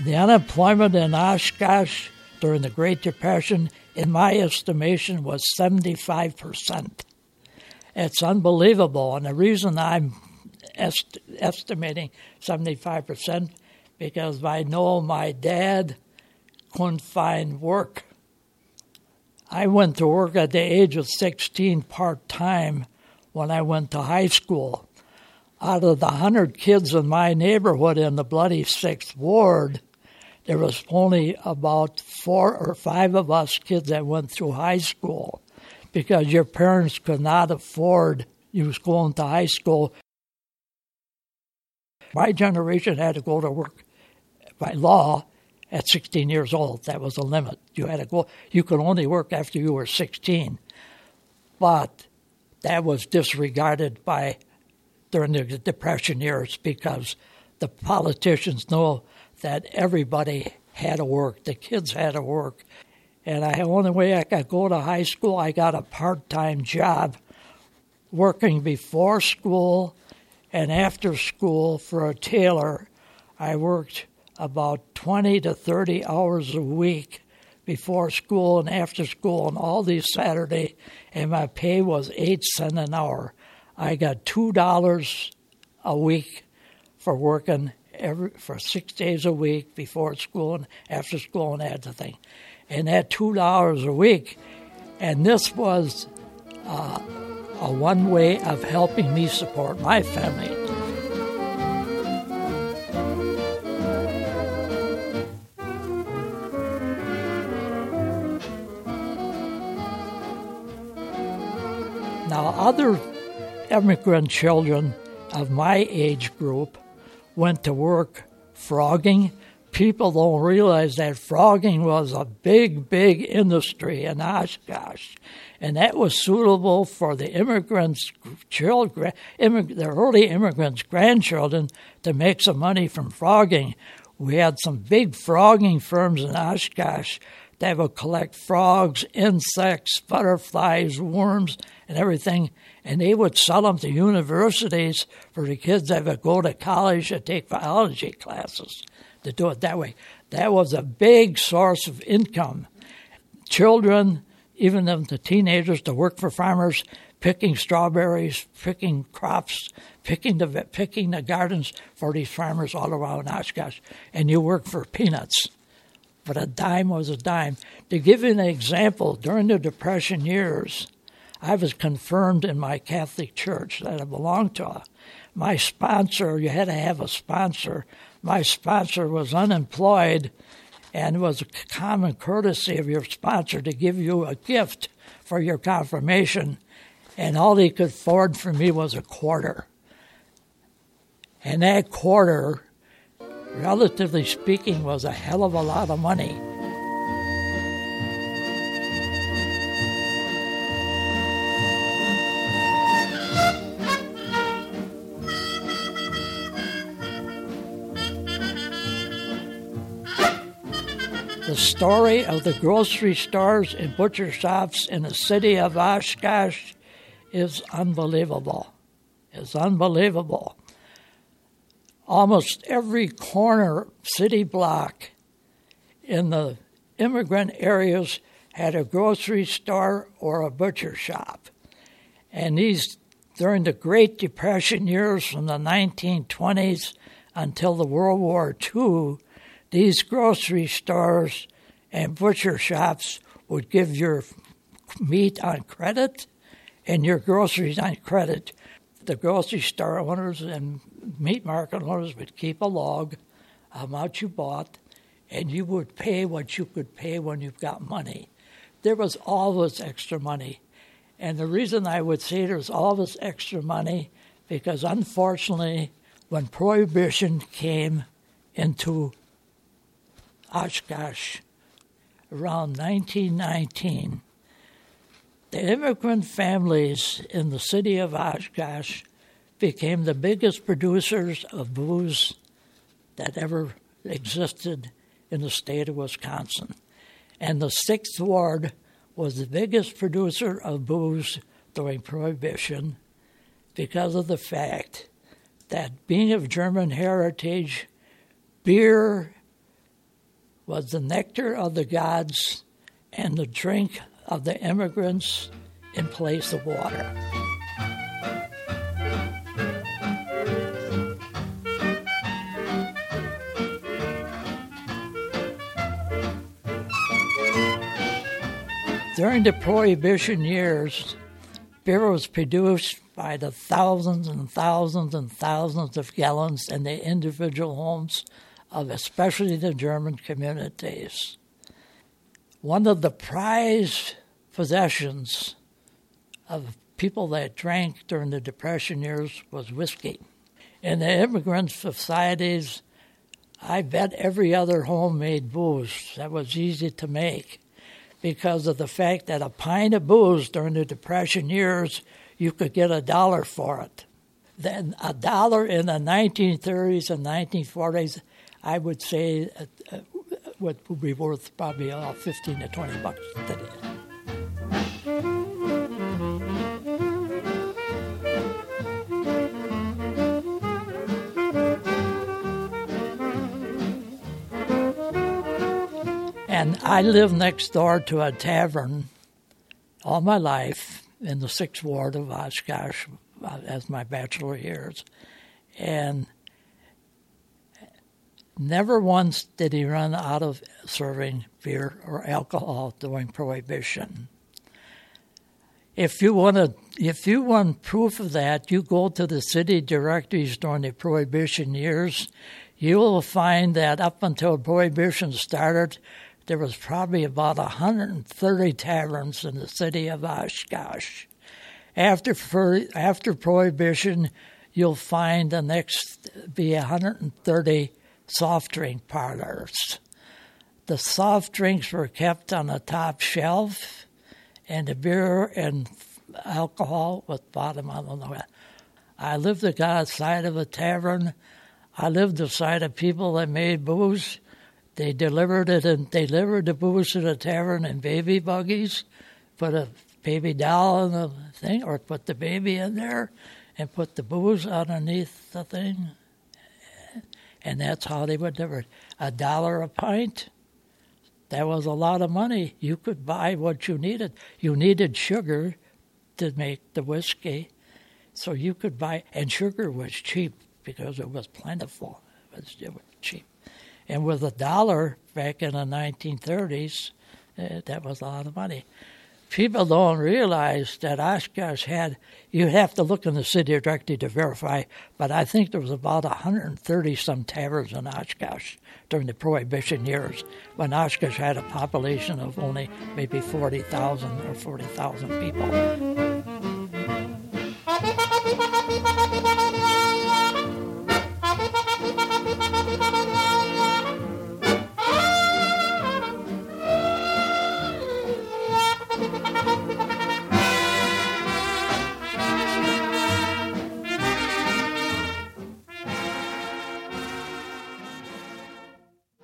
The unemployment in Oshkosh during the Great Depression, in my estimation, was 75%. It's unbelievable. And the reason I'm est- estimating 75% because I know my dad couldn't find work. I went to work at the age of 16 part time when I went to high school. Out of the 100 kids in my neighborhood in the bloody Sixth Ward, there was only about four or five of us kids that went through high school because your parents could not afford you was going to high school. My generation had to go to work by law at 16 years old. That was the limit. You had to go. You could only work after you were 16, but that was disregarded by during the Depression years because the politicians know that everybody had to work. The kids had to work. And the only way I could go to high school, I got a part time job working before school and after school for a tailor. I worked about 20 to 30 hours a week before school and after school and all these Saturday, and my pay was eight cents an hour. I got two dollars a week for working every for six days a week before school and after school and that thing, and that two dollars a week, and this was uh, a one way of helping me support my family. Now, other immigrant children of my age group went to work frogging. People don't realize that frogging was a big, big industry in Oshkosh, and that was suitable for the immigrants' children, immig- the early immigrants' grandchildren, to make some money from frogging. We had some big frogging firms in Oshkosh that would collect frogs, insects, butterflies, worms, and everything, and they would sell them to universities for the kids that would go to college to take biology classes to do it that way. That was a big source of income. Children, even the teenagers, to work for farmers, picking strawberries, picking crops, picking the picking the gardens for these farmers all around Oshkosh, and you work for peanuts. But a dime was a dime. To give you an example, during the Depression years, I was confirmed in my Catholic church that I belonged to. My sponsor, you had to have a sponsor. My sponsor was unemployed, and it was a common courtesy of your sponsor to give you a gift for your confirmation, and all he could afford for me was a quarter. And that quarter, relatively speaking, was a hell of a lot of money. The story of the grocery stores and butcher shops in the city of Oshkosh is unbelievable. It's unbelievable. Almost every corner city block in the immigrant areas had a grocery store or a butcher shop. And these, during the Great Depression years from the 1920s until the World War II, these grocery stores and butcher shops would give your meat on credit and your groceries on credit. The grocery store owners and meat market owners would keep a log how much you bought, and you would pay what you could pay when you've got money. There was always extra money. And the reason I would say there's always extra money, because unfortunately, when Prohibition came into Oshkosh around 1919, the immigrant families in the city of Oshkosh became the biggest producers of booze that ever existed in the state of Wisconsin. And the Sixth Ward was the biggest producer of booze during Prohibition because of the fact that being of German heritage, beer was the nectar of the gods and the drink of the immigrants in place of water. During the Prohibition years, beer was produced by the thousands and thousands and thousands of gallons in the individual homes of especially the German communities. One of the prized possessions of people that drank during the Depression years was whiskey. In the immigrant societies, I bet every other home made booze that was easy to make because of the fact that a pint of booze during the Depression years, you could get a dollar for it. Then a dollar in the 1930s and 1940s, I would say, uh, uh, uh, would be worth probably uh, 15 to 20 bucks today. And I lived next door to a tavern all my life in the sixth ward of Oshkosh uh, as my bachelor years. And never once did he run out of serving beer or alcohol during Prohibition. If you want to, if you want proof of that, you go to the city directories during the Prohibition years. You will find that up until Prohibition started, there was probably about 130 taverns in the city of Oshkosh. After after Prohibition, you'll find the next be 130 soft drink parlors. The soft drinks were kept on the top shelf, and the beer and alcohol was bottom on the. Way. I lived the side of a tavern. I lived beside of people that made booze. They delivered it and they delivered the booze to the tavern in baby buggies, put a baby doll in the thing, or put the baby in there and put the booze underneath the thing. And that's how they would deliver it. A dollar a pint. That was a lot of money. You could buy what you needed. You needed sugar to make the whiskey. So you could buy, and sugar was cheap because it was plentiful. It was, it was cheap. And with a dollar back in the 1930s, uh, that was a lot of money. People don't realize that Oshkosh had, you have to look in the city directory to verify, but I think there was about 130 some taverns in Oshkosh during the Prohibition years when Oshkosh had a population of only maybe 40,000 or 40,000 people.